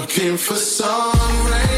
Looking for some rays,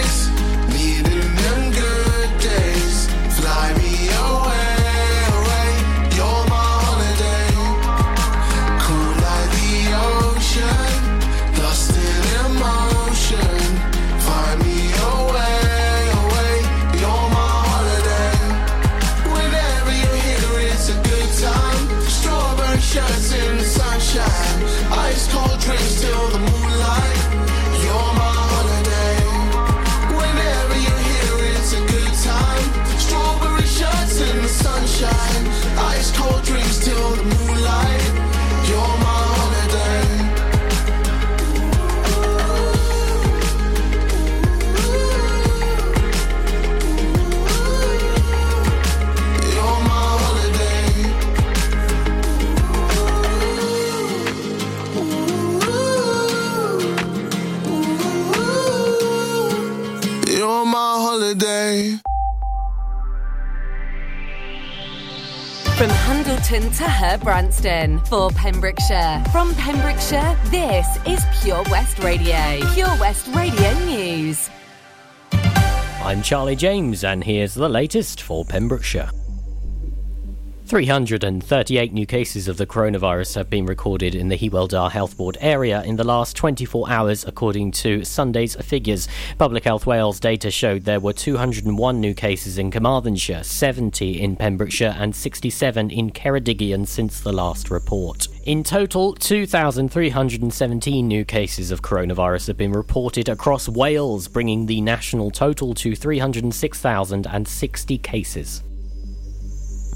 To Herbrandston for Pembrokeshire. From Pembrokeshire, this is Pure West Radio. Pure West Radio News. I'm Charlie James, and here's the latest for Pembrokeshire. 338 new cases of the coronavirus have been recorded in the Hywel Dda Health Board area in the last 24 hours, according to Sunday's figures. Public Health Wales data showed there were 201 new cases in Carmarthenshire, 70 in Pembrokeshire, and 67 in Ceredigion since the last report. In total, 2,317 new cases of coronavirus have been reported across Wales, bringing the national total to 306,060 cases.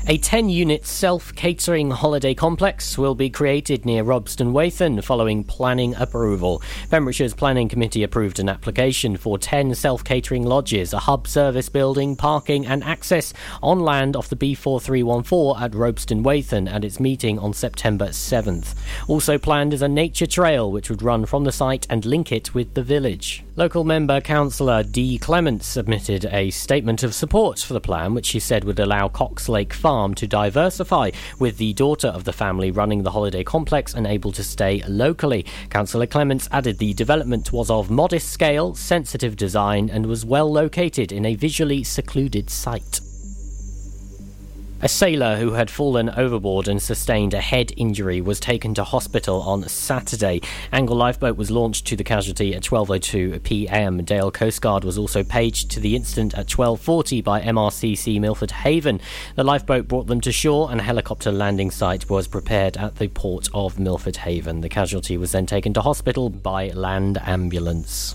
A 10 unit self catering holiday complex will be created near Robeston Wathen following planning approval. Pembrokeshire's Planning Committee approved an application for 10 self catering lodges, a hub service building, parking, and access on land off the B4314 at Robeston Wathen at its meeting on September 7th. Also planned is a nature trail which would run from the site and link it with the village. Local member councillor Dee Clements submitted a statement of support for the plan, which she said would allow Cox Lake Farm to diversify, with the daughter of the family running the holiday complex and able to stay locally. Councillor Clements added the development was of modest scale, sensitive design, and was well located in a visually secluded site. A sailor who had fallen overboard and sustained a head injury was taken to hospital on Saturday. Angle lifeboat was launched to the casualty at 12:02 p.m. Dale Coast Guard was also paged to the incident at 12:40 by MRCC Milford Haven. The lifeboat brought them to shore and a helicopter landing site was prepared at the port of Milford Haven. The casualty was then taken to hospital by land ambulance.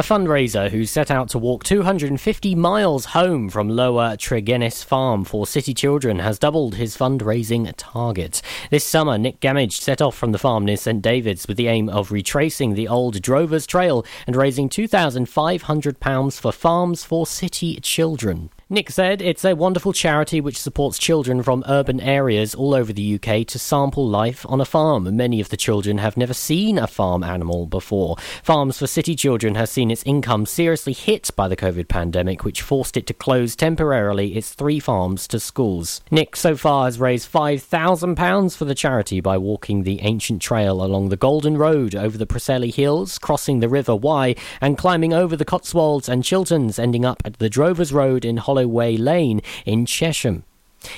A fundraiser who set out to walk 250 miles home from Lower Treginnis Farm for city children has doubled his fundraising target. This summer, Nick Gamage set off from the farm near St David's with the aim of retracing the old Drovers Trail and raising £2,500 for Farms for City Children. Nick said it's a wonderful charity which supports children from urban areas all over the UK to sample life on a farm. Many of the children have never seen a farm animal before. Farms for City Children has seen its income seriously hit by the COVID pandemic, which forced it to close temporarily its three farms to schools. Nick so far has raised £5,000 for the charity by walking the ancient trail along the Golden Road over the Preseli Hills, crossing the River Wye, and climbing over the Cotswolds and Chilterns, ending up at the Drovers Road in Holloway Lane in Chesham.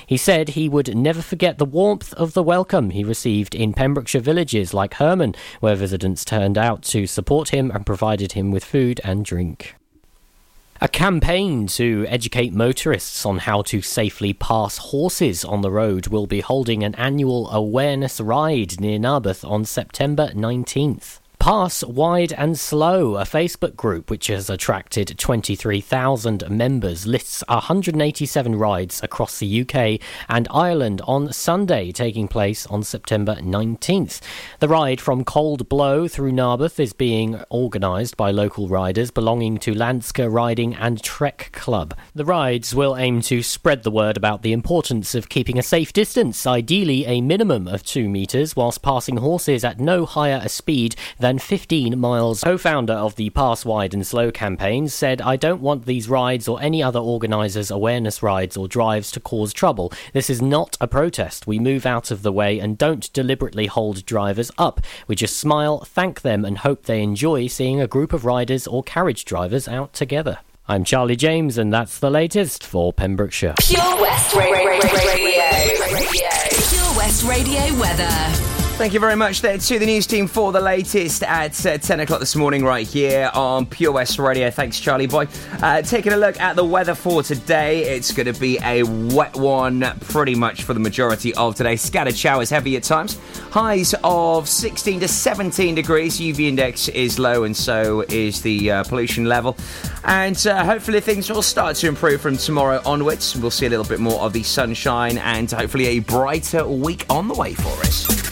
He said he would never forget the warmth of the welcome he received in Pembrokeshire villages like Hermon, where residents turned out to support him and provided him with food and drink. A campaign to educate motorists on how to safely pass horses on the road will be holding an annual awareness ride near Narberth on September 19th. Pass Wide and Slow, a Facebook group which has attracted 23,000 members, lists 187 rides across the UK and Ireland on Sunday, taking place on September 19th. The ride from Cold Blow through Narberth is being organised by local riders belonging to Lanska Riding and Trek Club. The rides will aim to spread the word about the importance of keeping a safe distance, ideally a minimum of two metres, whilst passing horses at no higher a speed than than 15 miles. Co founder of the Pass Wide and Slow campaign said, I don't want these rides or any other organisers' awareness rides or drives to cause trouble. This is not a protest. We move out of the way and don't deliberately hold drivers up. We just smile, thank them, and hope they enjoy seeing a group of riders or carriage drivers out together. I'm Charlie James, and that's the latest for Pembrokeshire. Pure West Radio. Pure West Radio weather. Thank you very much there to the news team for the latest at uh, 10 o'clock this morning, right here on Pure West Radio. Thanks, Charlie Boy. Uh, taking a look at the weather for today, it's going to be a wet one pretty much for the majority of today. Scattered showers, heavy at times. Highs of 16 to 17 degrees. UV index is low, and so is the uh, pollution level. And uh, hopefully, things will start to improve from tomorrow onwards. We'll see a little bit more of the sunshine and hopefully a brighter week on the way for us.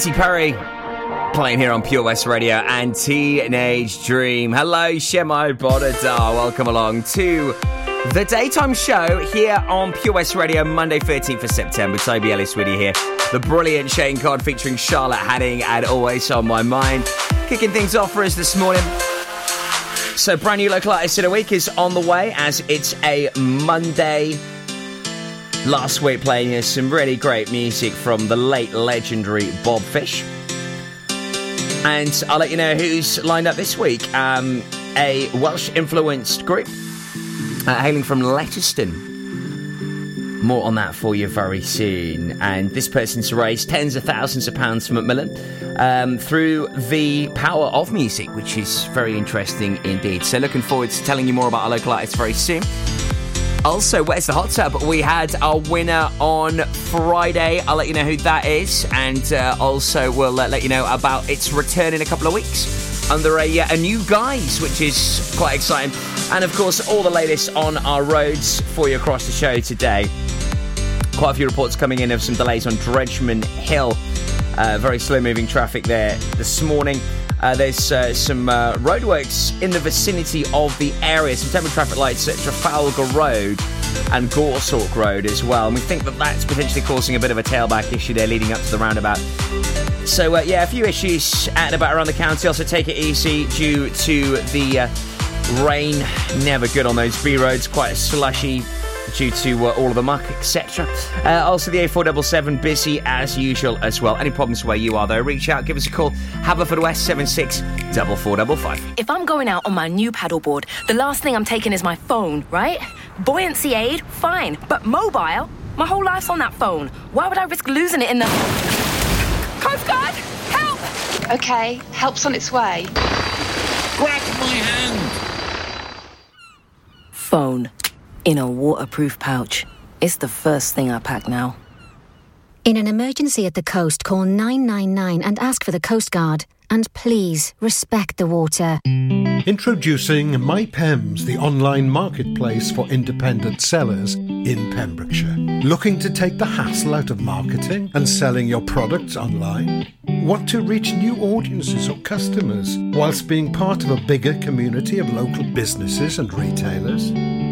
Katy Perry playing here on Pure West Radio and Teenage Dream. Hello, Shemo Bodadar. Welcome along to the daytime show here on Pure West Radio, Monday, 13th of September. Toby Ellis you here. The brilliant Shane Codd featuring Charlotte Haining and Always on My Mind. Kicking things off for us this morning. So, brand new local artist of the week is on the way as it's a Monday. Last week, playing us some really great music from the late legendary Bob Fish. And I'll let you know who's lined up this week. Um, a Welsh influenced group uh, hailing from Letterston. More on that for you very soon. And this person's raised tens of thousands of pounds for Macmillan um, through the power of music, which is very interesting indeed. So, looking forward to telling you more about our local artists very soon. Also, where's the hot tub? We had our winner on Friday. I'll let you know who that is, and uh, also we'll uh, let you know about its return in a couple of weeks under a, uh, a new guise, which is quite exciting. And of course, all the latest on our roads for you across the show today. Quite a few reports coming in of some delays on Dredgman Hill. Uh, very slow moving traffic there this morning. Uh, there's uh, some uh, roadworks in the vicinity of the area, some temporary traffic lights at Trafalgar Road and Gorsawk Road as well. And we think that that's potentially causing a bit of a tailback issue there leading up to the roundabout. So, uh, yeah, a few issues at and about around the county. Also, take it easy due to the uh, rain. Never good on those B roads, quite a slushy due to uh, all of the muck, etc. Uh, also, the A477 busy as usual as well. Any problems where you are, though, reach out, give us a call. Haverford West 76 4455. If I'm going out on my new paddleboard, the last thing I'm taking is my phone, right? Buoyancy aid, fine. But mobile? My whole life's on that phone. Why would I risk losing it in the. Coast Guard! Help! Okay, help's on its way. Grab my hand! Phone. In a waterproof pouch. It's the first thing I pack now. In an emergency at the coast, call 999 and ask for the Coast Guard. And please respect the water. Introducing MyPems, the online marketplace for independent sellers in Pembrokeshire. Looking to take the hassle out of marketing and selling your products online? Want to reach new audiences or customers whilst being part of a bigger community of local businesses and retailers?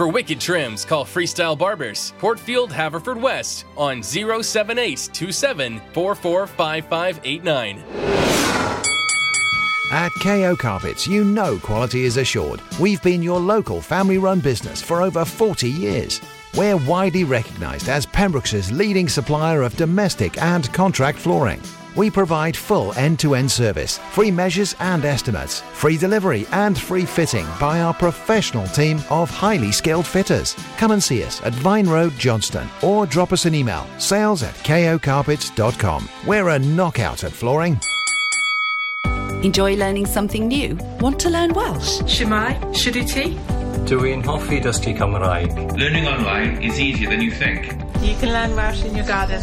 For wicked trims, call Freestyle Barbers, Portfield, Haverford West on 078 27 At KO Carpets, you know quality is assured. We've been your local family run business for over 40 years. We're widely recognised as Pembroke's leading supplier of domestic and contract flooring. We provide full end to end service, free measures and estimates, free delivery and free fitting by our professional team of highly skilled fitters. Come and see us at Vine Road, Johnston, or drop us an email sales at kocarpets.com. We're a knockout at flooring. Enjoy learning something new? Want to learn Welsh? Shemai, Shuduti. Dwi'n hoffi dysgu Cymraeg. Learning online is easier than you think. You can learn Welsh in your garden.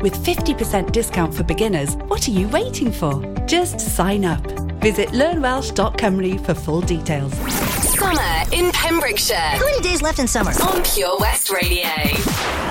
With 50% discount for beginners, what are you waiting for? Just sign up. Visit learnwelsh.com for full details. Summer in Pembrokeshire. How many days left in summer? On Pure West Radio.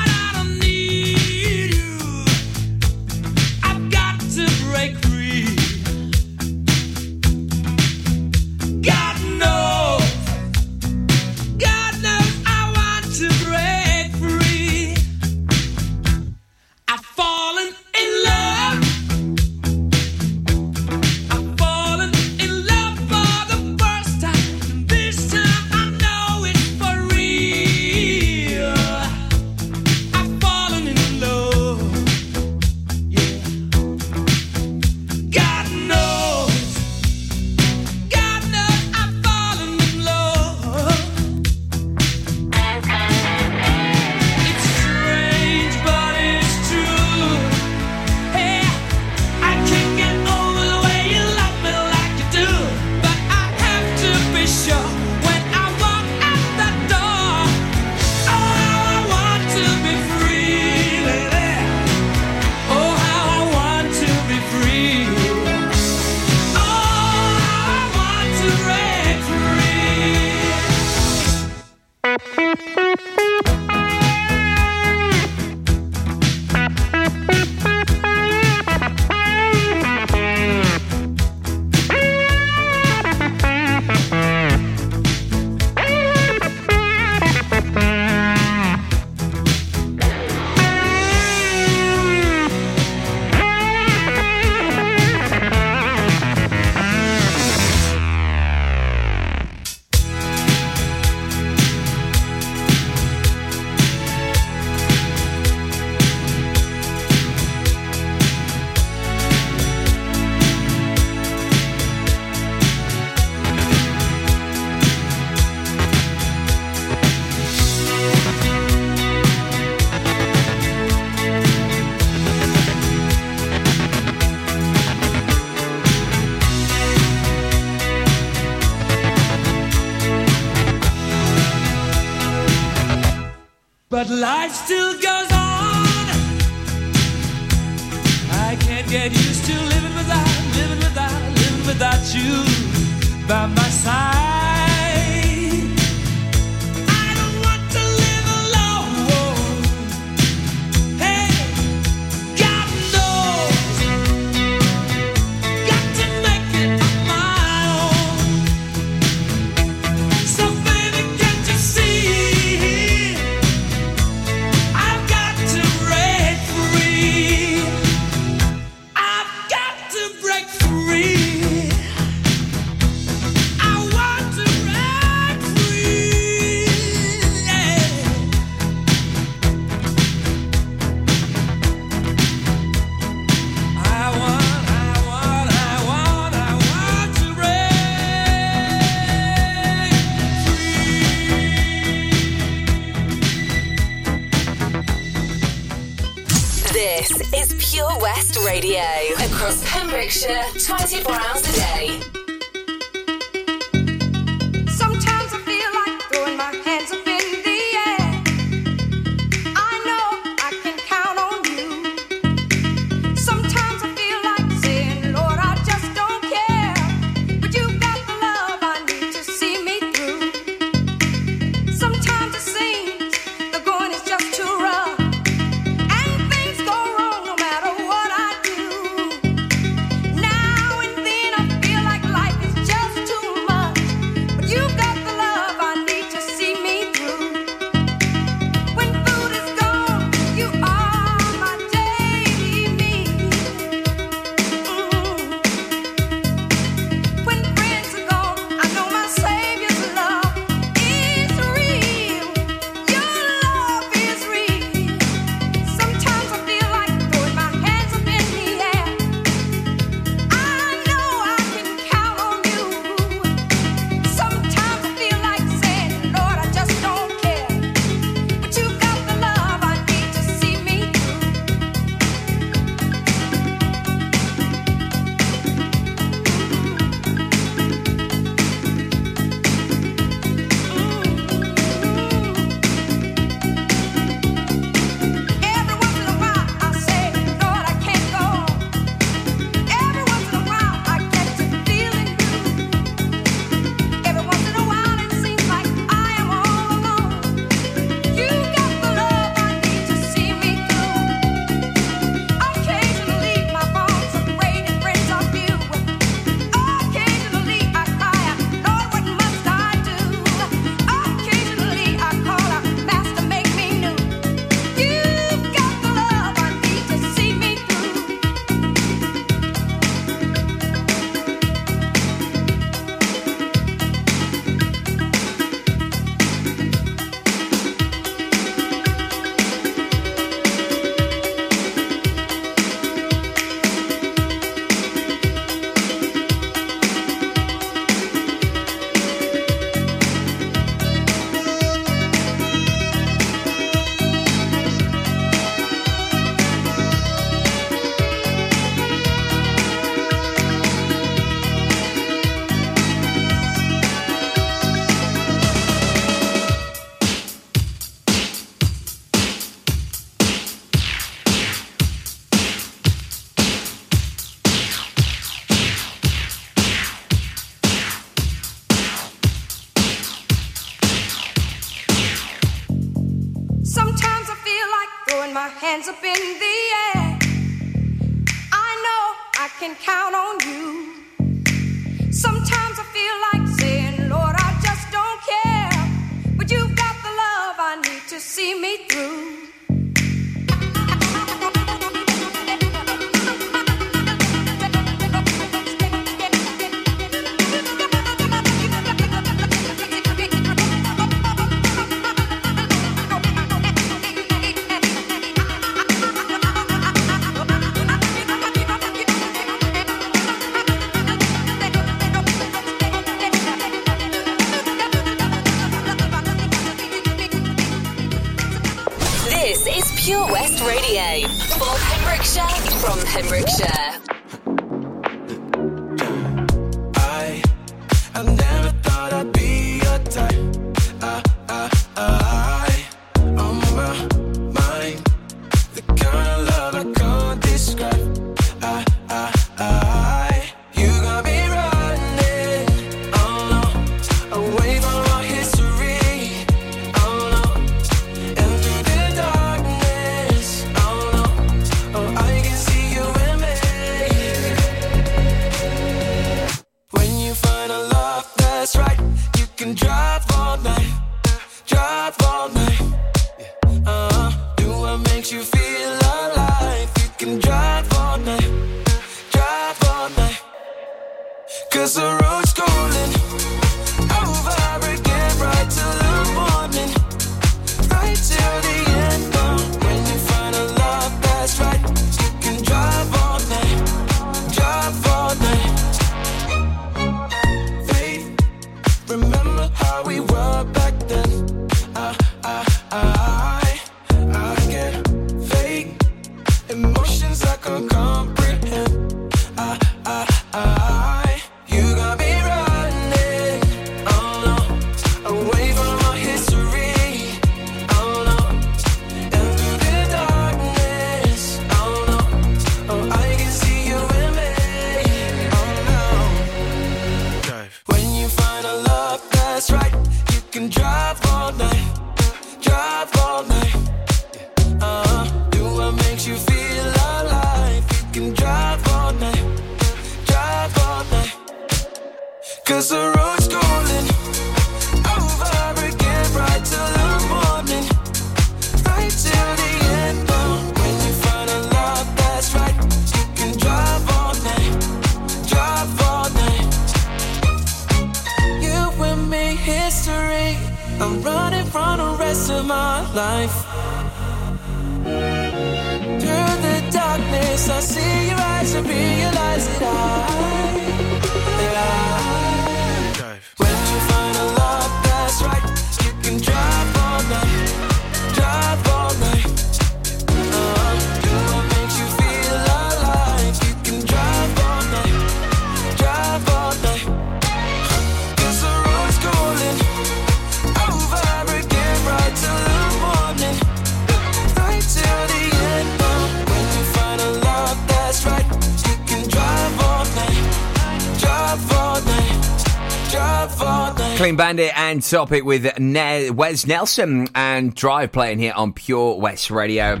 Topic with ne- Wes Nelson and Drive playing here on Pure West Radio.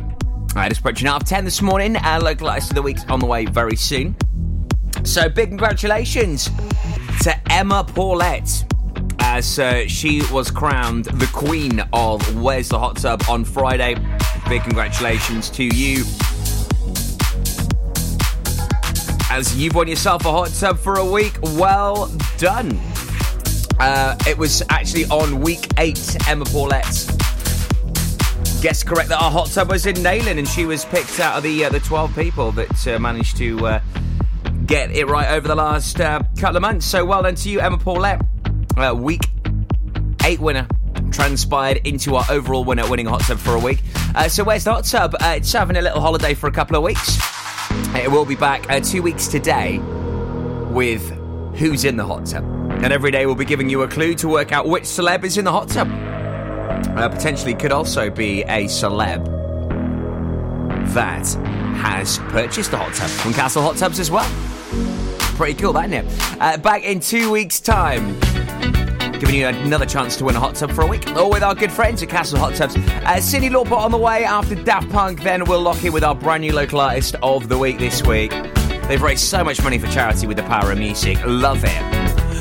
I just approaching half 10 this morning Our and localised to the week's on the way very soon. So big congratulations to Emma Paulette as uh, she was crowned the queen of Where's the Hot Tub on Friday. Big congratulations to you. As you've won yourself a hot tub for a week, well done. Uh, it was actually on week eight, Emma Paulette. Guess correct that our hot tub was in Neyland, and she was picked out of the uh, the twelve people that uh, managed to uh, get it right over the last uh, couple of months. So well done to you, Emma Paulette. Uh, week eight winner transpired into our overall winner, winning a hot tub for a week. So where's the hot tub? It's having a little holiday for a couple of weeks. It will be back two weeks today with who's in the hot tub. And every day we'll be giving you a clue to work out which celeb is in the hot tub. Uh, potentially could also be a celeb that has purchased a hot tub from Castle Hot Tubs as well. Pretty cool, that, isn't it? Uh, back in two weeks' time giving you another chance to win a hot tub for a week, or with our good friends at Castle Hot Tubs. Uh, Cyndi Lauper on the way after Daft Punk, then we'll lock in with our brand new local artist of the week this week. They've raised so much money for charity with the power of music. Love it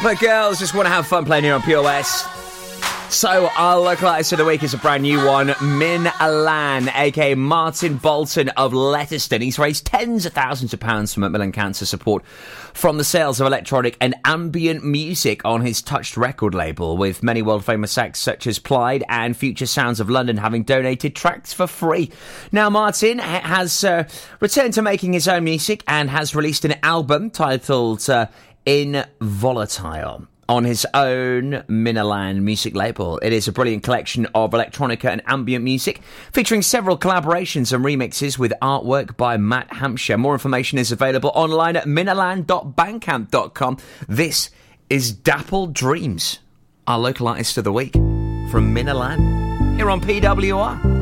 Lauper girls just want to have fun playing here on POS. So, our local artist of the week is a brand new one, Min Alan, aka Martin Boulton of Letterston. He's raised tens of thousands of pounds for Macmillan Cancer Support from the sales of electronic and ambient music on his Touched record label, with many world famous acts such as Clyde and Future Sounds of London having donated tracks for free. Now, Martin has uh, returned to making his own music and has released an album titled uh, In Volatile on his own Minaland music label. It is a brilliant collection of electronica and ambient music, featuring several collaborations and remixes with artwork by Matt Hampshire. More information is available online at minaland.bandcamp.com. This is Dapple Dreams, our local artist of the week from Minaland, here on PWR.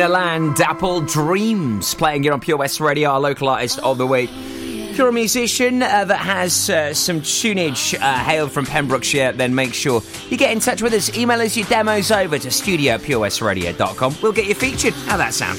Minaland Dapple Dreams playing here on Pure West Radio, our local artist of the week. If you're a musician uh, that has uh, some tunage uh, hailed from Pembrokeshire, then make sure you get in touch with us. Email us your demos over to studio at purewestradio.com. We'll get you featured. How that sound?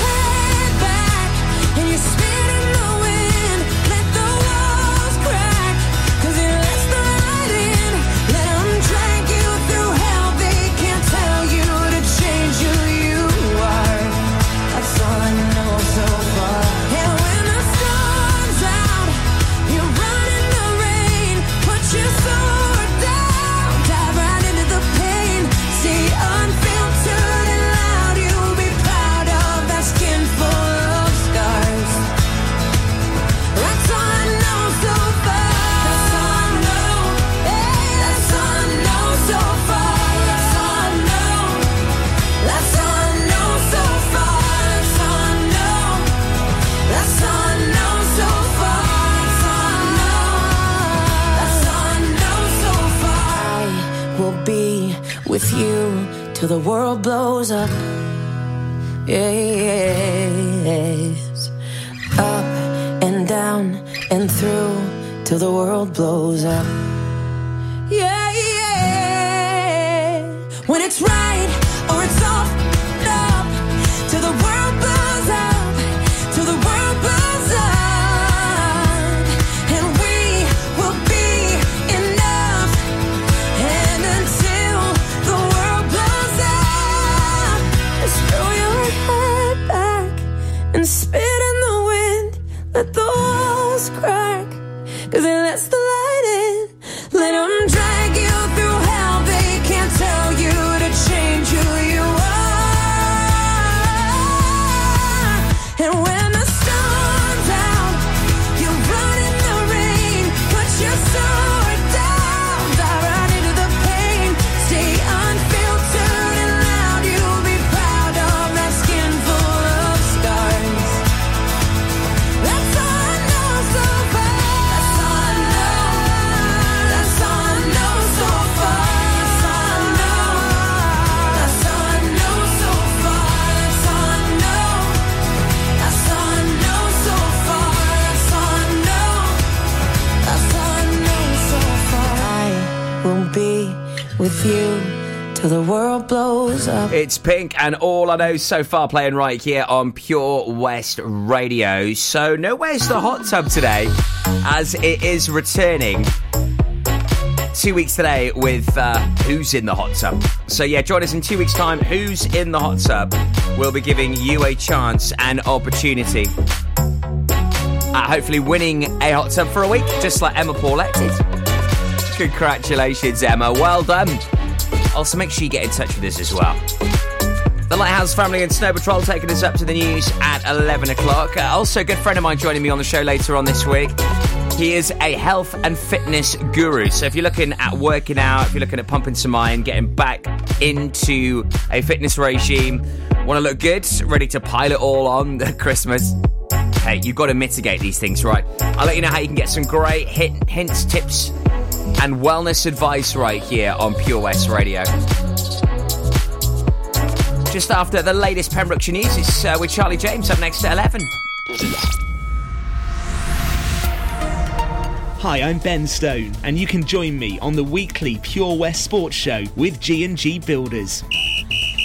till the world blows up. yeah. Up and down and through till the world blows up. Yeah, yeah. When it's right. I thought It's Pink and all I know so far playing right here on Pure West Radio. So, no where's the hot tub today as it is returning two weeks today with uh, Who's in the Hot Tub. So, yeah, join us in two weeks' time. Who's in the Hot Tub? We'll be giving you a chance and opportunity at hopefully winning a hot tub for a week, just like Emma Paulette did. Congratulations, Emma. Well done. Also, make sure you get in touch with us as well. The Lighthouse family and Snow Patrol taking us up to the news at 11 o'clock. Uh, also, a good friend of mine joining me on the show later on this week. He is a health and fitness guru. So, if you're looking at working out, if you're looking at pumping some iron, getting back into a fitness regime, want to look good, ready to pile it all on Christmas, hey, you've got to mitigate these things, right? I'll let you know how you can get some great hint, hints, tips, and wellness advice right here on Pure West Radio. Just after the latest Pembrokeshire news, it's uh, with Charlie James up next at 11. Hi, I'm Ben Stone, and you can join me on the weekly Pure West Sports Show with G&G Builders.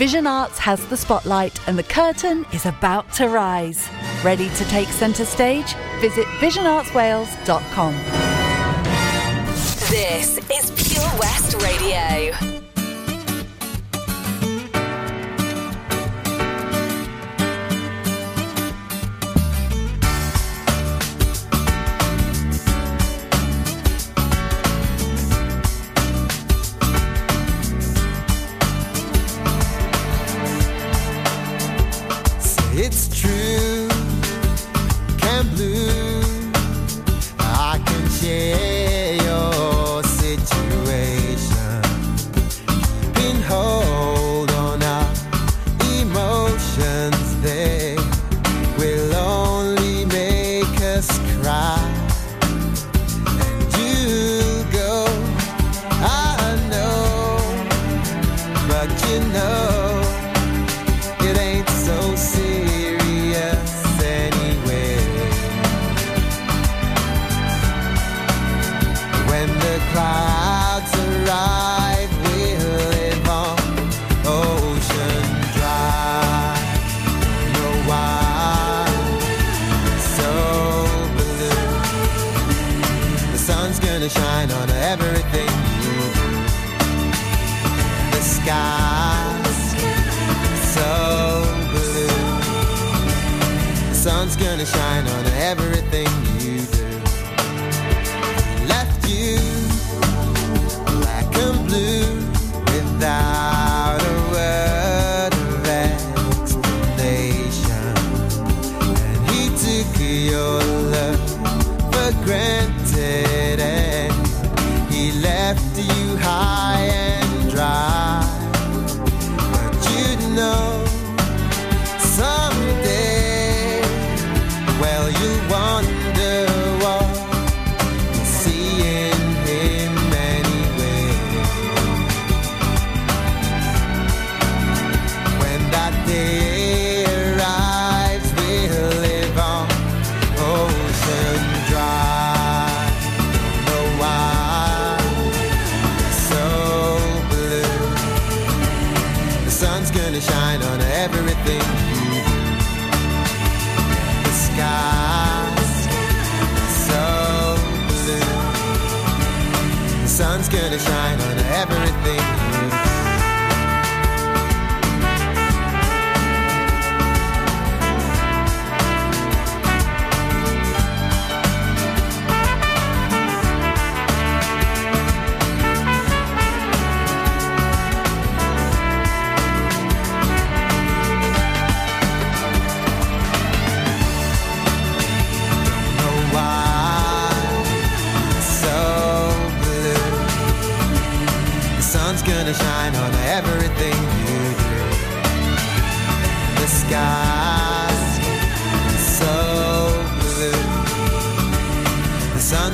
Vision Arts has the spotlight and the curtain is about to rise. Ready to take centre stage? Visit visionartswales.com. This is Pure West Radio. The so blue. The sun's gonna shine on everything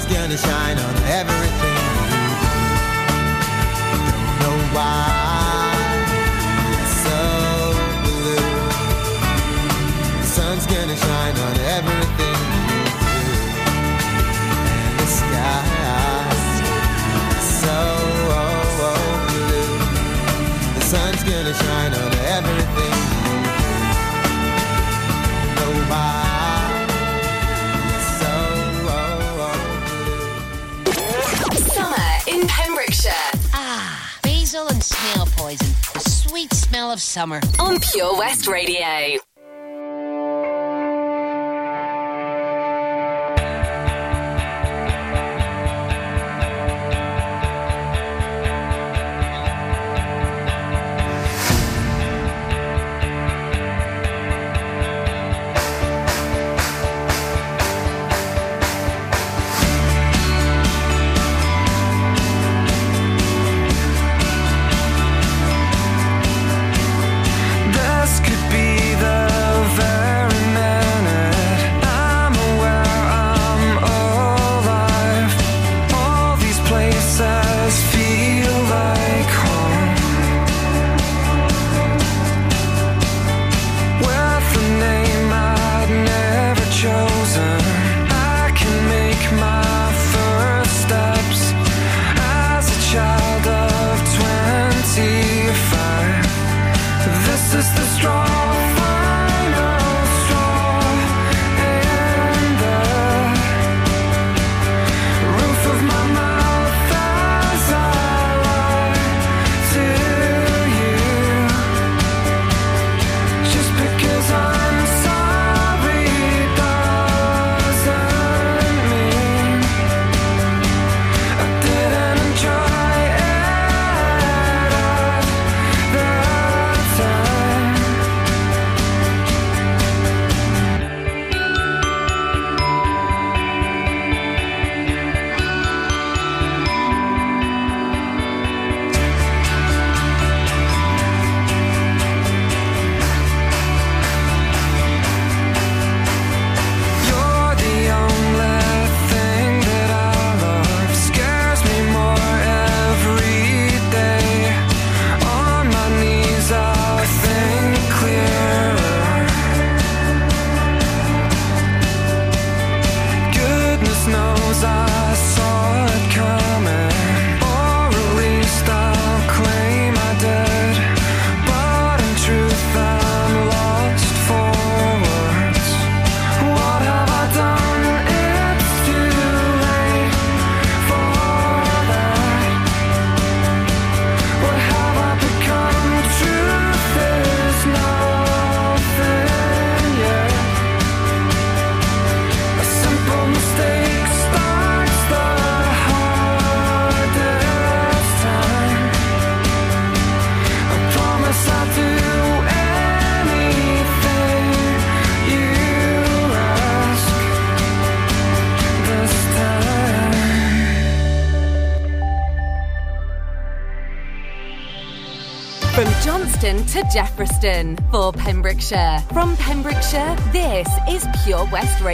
gonna shine on every smell of summer on Pure West Radio. to Jeffreyston for Pembrokeshire. From Pembrokeshire, this is Pure West Radio.